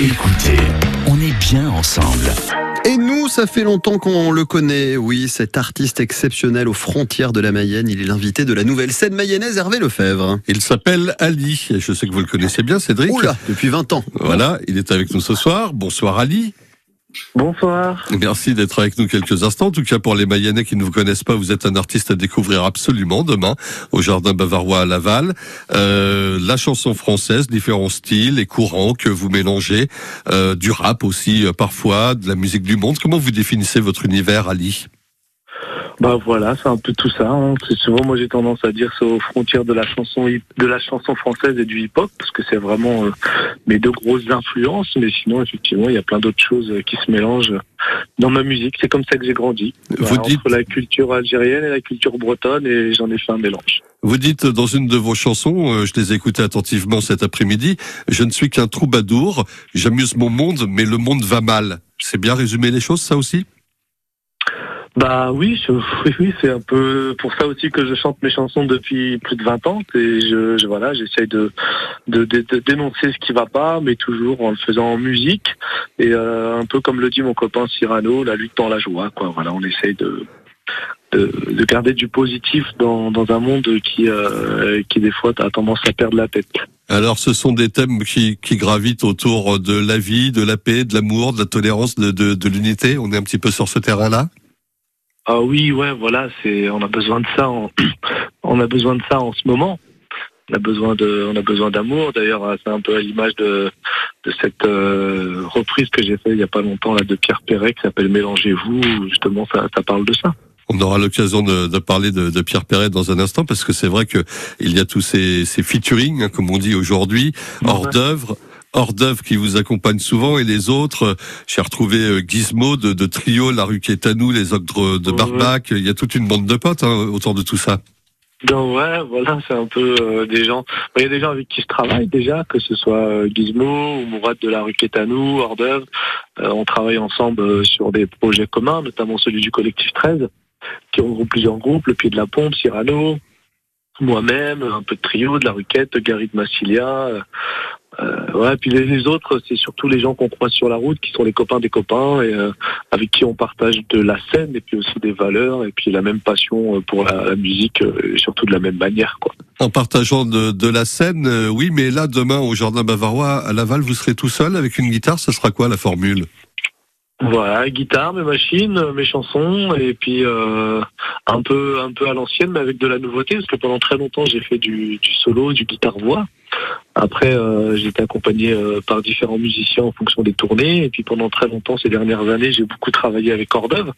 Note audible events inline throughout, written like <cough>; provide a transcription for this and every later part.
Écoutez, on est bien ensemble. Et nous, ça fait longtemps qu'on le connaît, oui, cet artiste exceptionnel aux frontières de la Mayenne. Il est l'invité de la nouvelle scène mayonnaise Hervé Lefebvre. Il s'appelle Ali. Et Je sais que vous le connaissez bien, Cédric. Oula, depuis 20 ans. Voilà, il est avec nous ce soir. Bonsoir Ali. Bonsoir. Merci d'être avec nous quelques instants. En tout cas, pour les Mayennais qui ne vous connaissent pas, vous êtes un artiste à découvrir absolument demain au Jardin Bavarois à Laval. Euh, la chanson française, différents styles et courants que vous mélangez, euh, du rap aussi euh, parfois, de la musique du monde. Comment vous définissez votre univers, Ali? Bah voilà, c'est un peu tout ça. hein. Souvent, moi j'ai tendance à dire, c'est aux frontières de la chanson de la chanson française et du hip-hop, parce que c'est vraiment euh, mes deux grosses influences. Mais sinon, effectivement, il y a plein d'autres choses euh, qui se mélangent dans ma musique. C'est comme ça que j'ai grandi. Vous dites, Entre la culture algérienne et la culture bretonne, et j'en ai fait un mélange. vous dites dans une de vos chansons, euh, je les ai écoutées attentivement cet après-midi, je ne suis qu'un troubadour, j'amuse mon monde, mais le monde va mal. C'est bien résumé les choses, ça aussi? Bah oui, je- <laughs> oui, oui, c'est un peu pour ça aussi que je chante mes chansons depuis plus de 20 ans. Et je, voilà, j'essaye de, dénoncer ce qui va pas, mais toujours en le faisant en musique. Et euh, un peu comme le dit mon copain Cyrano, la lutte dans la joie. Quoi. Voilà, on essaye de, de, de garder du positif dans, un monde qui, euh, qui des fois a tendance à perdre la tête. Alors, ce sont des thèmes qui, gravitent autour de la vie, de la paix, de l'amour, de la tolérance, de l'unité. On est un petit peu sur ce terrain-là? Ah oui, ouais, voilà, c'est, on a besoin de ça. En, <clears throat> on a besoin de ça en ce moment. On a besoin de, on a besoin d'amour. D'ailleurs, c'est un peu à l'image de, de cette euh, reprise que j'ai fait il y a pas longtemps là de Pierre Perret qui s'appelle Mélangez-vous. Justement, ça, ça parle de ça. On aura l'occasion de, de parler de, de Pierre Perret dans un instant parce que c'est vrai que il y a tous ces, ces featuring, hein, comme on dit aujourd'hui, hors Ouais. d'œuvre. Hors d'œuvre qui vous accompagnent souvent et les autres, euh, j'ai retrouvé euh, Gizmo de, de Trio, La rue qui est à nous, les ogres de. Barbac. Il y a toute une bande de potes hein, autour de tout ça. Donc ouais, voilà, c'est un peu euh, des gens. Il y a des gens avec qui je travaille déjà, que ce soit euh, Gizmo ou Mourad de la rue Quétanou, hors d'œuvre. Euh, on travaille ensemble euh, sur des projets communs, notamment celui du collectif 13, qui regroupe plusieurs groupes, le Pied de la Pompe, Cyrano, moi-même, un peu de trio, de la Ruquette, Gary de Massilia. Euh, euh, ouais, puis les, autres, c'est surtout les gens qu'on croise sur la route, qui sont les copains des copains, et euh, avec qui on partage de la scène, et puis aussi des valeurs, et puis la même passion euh, pour la, la musique, euh, et surtout de la même manière, quoi. En partageant de, de la scène, euh, oui, mais là, demain, au Jardin Bavarois, à Laval, vous serez tout seul avec une guitare, ce sera quoi la formule? Voilà, guitare, mes machines, mes chansons, et puis euh, un peu un peu à l'ancienne, mais avec de la nouveauté, parce que pendant très longtemps j'ai fait du, du solo, du guitare-voix. Après, euh, j'ai été accompagné euh, par différents musiciens en fonction des tournées, et puis pendant très longtemps, ces dernières années, j'ai beaucoup travaillé avec Cordove,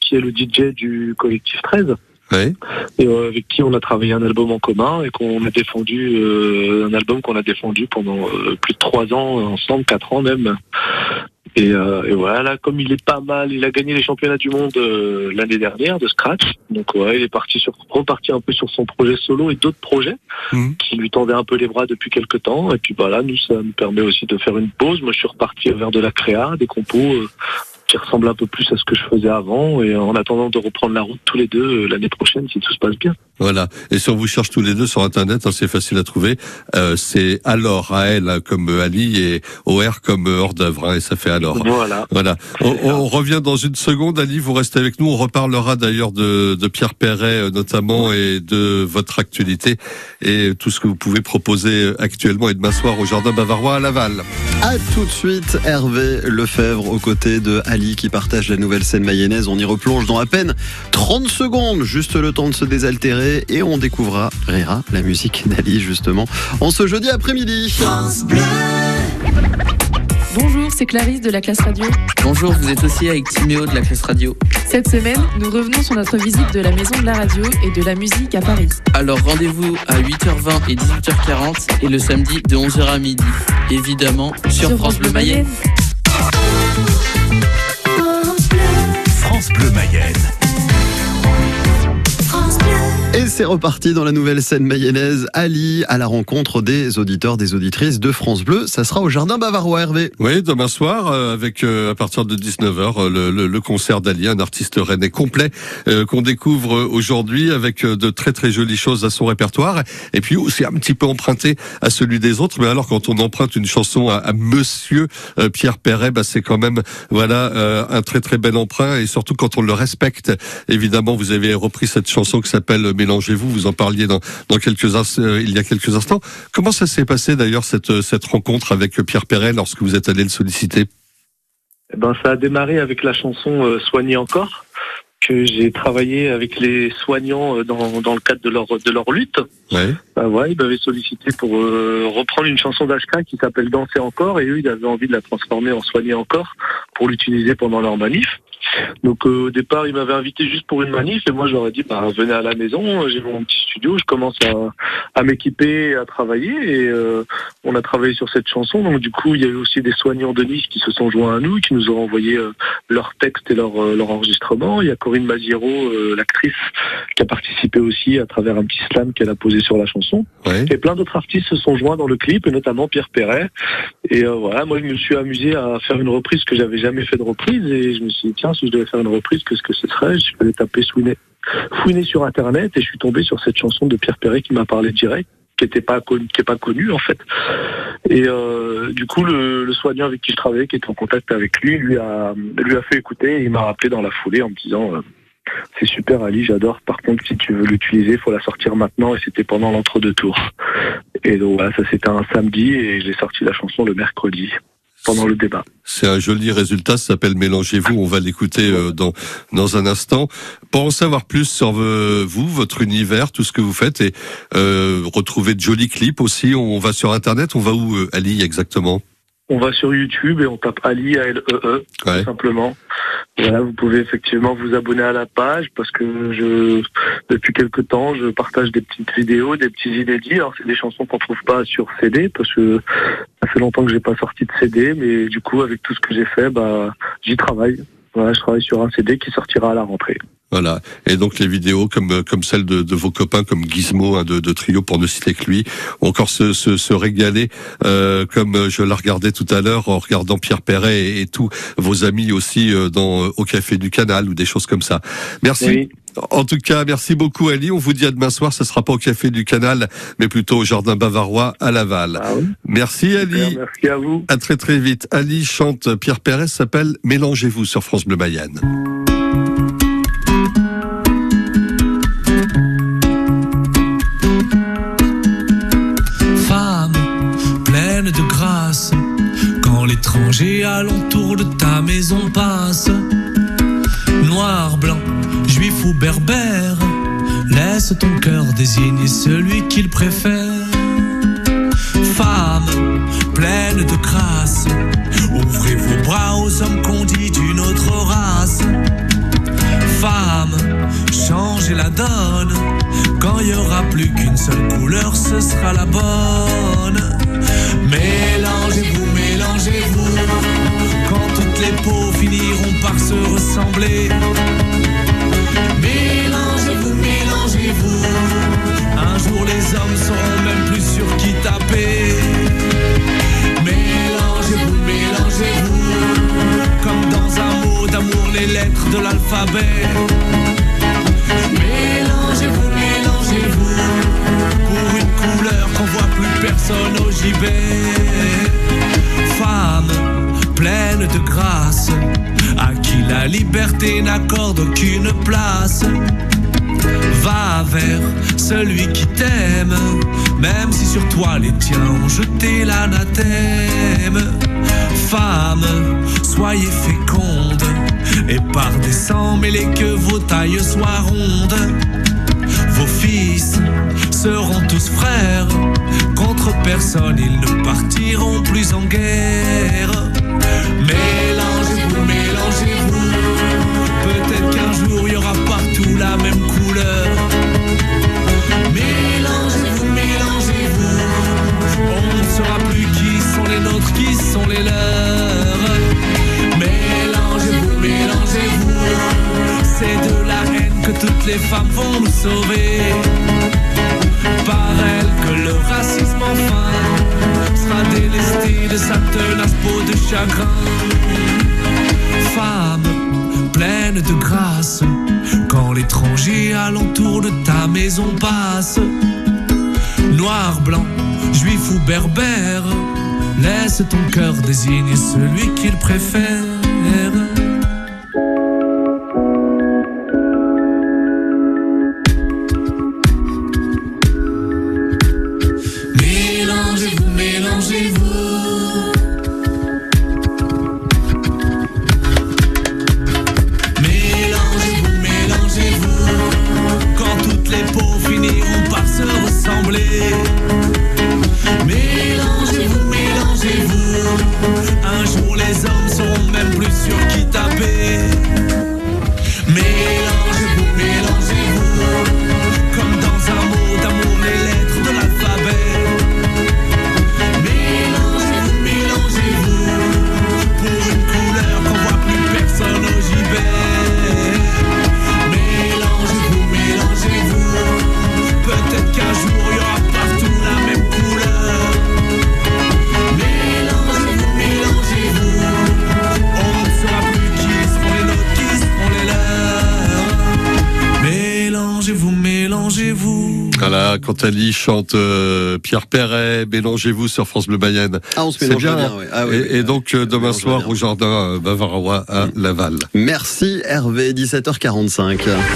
qui est le DJ du collectif 13 Ouais. et euh, avec qui on a travaillé un album en commun et qu'on a défendu euh, un album qu'on a défendu pendant euh, plus de trois ans ensemble, quatre ans même. Et, euh, et voilà, comme il est pas mal, il a gagné les championnats du monde euh, l'année dernière de scratch. Donc ouais, il est parti sur reparti un peu sur son projet solo et d'autres projets Mhm. qui lui tendaient un peu les bras depuis quelques temps. Et puis voilà, nous ça nous permet aussi de faire une pause. Moi, je suis reparti vers de la créa, des compos. euh, qui ressemblent un peu plus à ce que je faisais avant et en attendant de reprendre la route tous les deux euh, l'année prochaine si tout se passe bien. Voilà. Et si on vous cherche tous les deux sur Internet, hein, c'est facile à trouver. Euh, c'est alors à elle hein, comme Ali et OR comme euh, hors d'œuvre. hein, et ça fait alors. Voilà. Voilà. On, on revient dans une seconde. Ali, vous restez avec nous. On reparlera d'ailleurs de, de Pierre Perret notamment et de votre actualité et tout ce que vous pouvez proposer actuellement et demain soir au Jardin Bavarois à Laval. À tout de suite, Hervé Lefebvre aux côtés de Ali qui partage la nouvelle scène mayonnaise. On y replonge dans à peine 30 secondes, juste le temps de se désaltérer et on découvrira Rira, la musique d'Ali justement, en ce jeudi après-midi. Bonjour, c'est Clarisse de la classe radio. Bonjour, vous êtes aussi avec Timéo de la classe radio. Cette semaine, nous revenons sur notre visite de la maison de la radio et de la musique à Paris. Alors rendez-vous à 8h20 et 18h40 et le samedi de 11h à midi. Évidemment sur, France Bleu Mayenne. France Bleu Mayenne. C'est c'est reparti dans la nouvelle scène mayonnaise. Ali à la rencontre des auditeurs, des auditrices de France Bleu. Ça sera au Jardin Bavarois, Hervé. Oui, demain soir, euh, avec euh, à partir de 19h, le, le, le, concert d'Ali, un artiste rennais complet euh, qu'on découvre aujourd'hui avec de très très jolies choses à son répertoire. Et puis aussi un petit peu emprunté à celui des autres. Mais alors quand on emprunte une chanson à, à Monsieur Pierre Perret, bah, c'est quand même voilà un très très bel emprunt. Et surtout quand on le respecte. Évidemment, vous avez repris cette chanson qui s'appelle Mélangez-vous. Vous en parliez dans, dans quelques il y a quelques instants. Comment ça s'est passé d'ailleurs cette, cette rencontre avec Pierre Perret lorsque vous êtes allé le solliciter? Eh ben, Ça a démarré avec la chanson euh, Soigner encore que j'ai travaillé avec les soignants euh, dans, dans le cadre de leur de leur lutte. Ouais. Bah ouais, ils m'avaient sollicité pour euh, reprendre une chanson d'Ashka qui s'appelle Danser encore et eux ils avaient envie de la transformer en Soigner encore pour l'utiliser pendant leur manif. Donc euh, au départ, il m'avait invité juste pour une manif et moi ai dit bah venez à la maison, j'ai mon petit studio, je commence à, à m'équiper, à travailler et euh, on a travaillé sur cette chanson. Donc du coup, il y a eu aussi des soignants de Nice qui se sont joints à nous, qui nous ont envoyé euh, leur texte et leur, leur enregistrement. Il y a Corinne Maziero, l'actrice, qui a participé aussi à travers un petit slam qu'elle a posé sur la chanson. Ouais. Et plein d'autres artistes se sont joints dans le clip, et notamment Pierre Perret. Et voilà, moi je me suis amusé à faire une reprise que j'avais jamais fait de reprise et je me suis dit tiens si je devais faire une reprise, qu'est-ce que ce serait Je allé taper fouiner, fouiner sur internet et je suis tombé sur cette chanson de Pierre Perret qui m'a parlé direct qui était pas connu, qui est pas en fait. Et euh, du coup, le, le, soignant avec qui je travaillais, qui était en contact avec lui, lui a lui a fait écouter. Et il m'a rappelé dans la foulée en me disant euh, c'est super Ali, j'adore. Par contre, si tu veux l'utiliser, il faut la sortir maintenant. Et c'était pendant l'entre-deux tours. Et donc voilà, ça c'était un samedi et j'ai sorti la chanson le mercredi pendant le débat. C'est un joli résultat, ça s'appelle Mélangez-vous, on va l'écouter euh, dans, dans un instant. Pour en savoir plus sur vous, votre univers, tout ce que vous faites, et euh, retrouver de jolis clips aussi, on va sur Internet, on va où euh, Ali exactement? On va sur YouTube et on tape Ali A L E E ouais. tout simplement. Voilà, vous pouvez effectivement vous abonner à la page parce que je depuis quelque temps je partage des petites vidéos, des petits inédits. Alors c'est des chansons qu'on trouve pas sur CD parce que ça fait longtemps que j'ai pas sorti de CD, mais du coup avec tout ce que j'ai fait, bah j'y travaille. Voilà, je travaille sur un CD qui sortira à la rentrée. Voilà. Et donc les vidéos comme comme celles de, de vos copains comme Gizmo hein, de, de, Trio pour ne citer que lui, ou encore se, se, se régaler euh, comme je la regardais tout à l'heure en regardant Pierre Perret et, et tous vos amis aussi euh, dans au café du Canal ou des choses comme ça. Merci. Oui. En tout cas, merci beaucoup Ali. On vous dit à demain soir. Ce sera pas au café du Canal, mais plutôt au jardin bavarois à Laval. Ah oui. Merci Ali. Merci à vous. À très très vite. Ali chante Pierre Perret s'appelle Mélangez-vous sur France Bleu Mayenne. L'étranger alentour de ta maison passe. Noir, blanc, juif ou berbère, laisse ton cœur désigner celui qu'il préfère. Femme, pleine de grâce, ouvrez vos bras aux hommes qu'on dit d'une autre race. Femme, changez la donne, quand il y aura plus qu'une seule couleur, ce sera la bonne. Mélangez-vous, mélangez-vous, quand toutes les peaux finiront par se ressembler? Mélangez-vous, mélangez-vous, un jour les hommes seront même plus sur qui taper. Mélangez-vous, mélangez-vous, comme dans un mot d'amour les lettres de l'alphabet. Mélangez-vous, mélangez-vous, pour une couleur qu'on voit plus personne au gibet. Femme pleine de grâce, à qui la liberté n'accorde aucune place. Va vers celui qui t'aime, même si sur toi les tiens ont jeté l'anathème. Femme, soyez féconde, et par des sangs mêlés que vos tailles soient rondes. Vos fils seront tous frères, contre personne ils ne partiront plus en guerre. Toutes les les femmes vont nous sauver. Par elles que le racisme enfin sera délesté de sa tenace peau de chagrin. Femme pleine de grâce, quand l'étranger alentour de ta maison passe. Noir, blanc, juif ou berbère, laisse ton cœur désigner celui qu'il préfère. Ressembler. Voilà, quand Ali chante euh, Pierre Perret, mélangez-vous sur France Bleu Mayenne. Ah, on se mélange bien. bien, ouais. Ah, oui, et, oui, donc euh, demain soir bien. au jardin euh, bavarois à Laval. Merci Hervé, 17h45.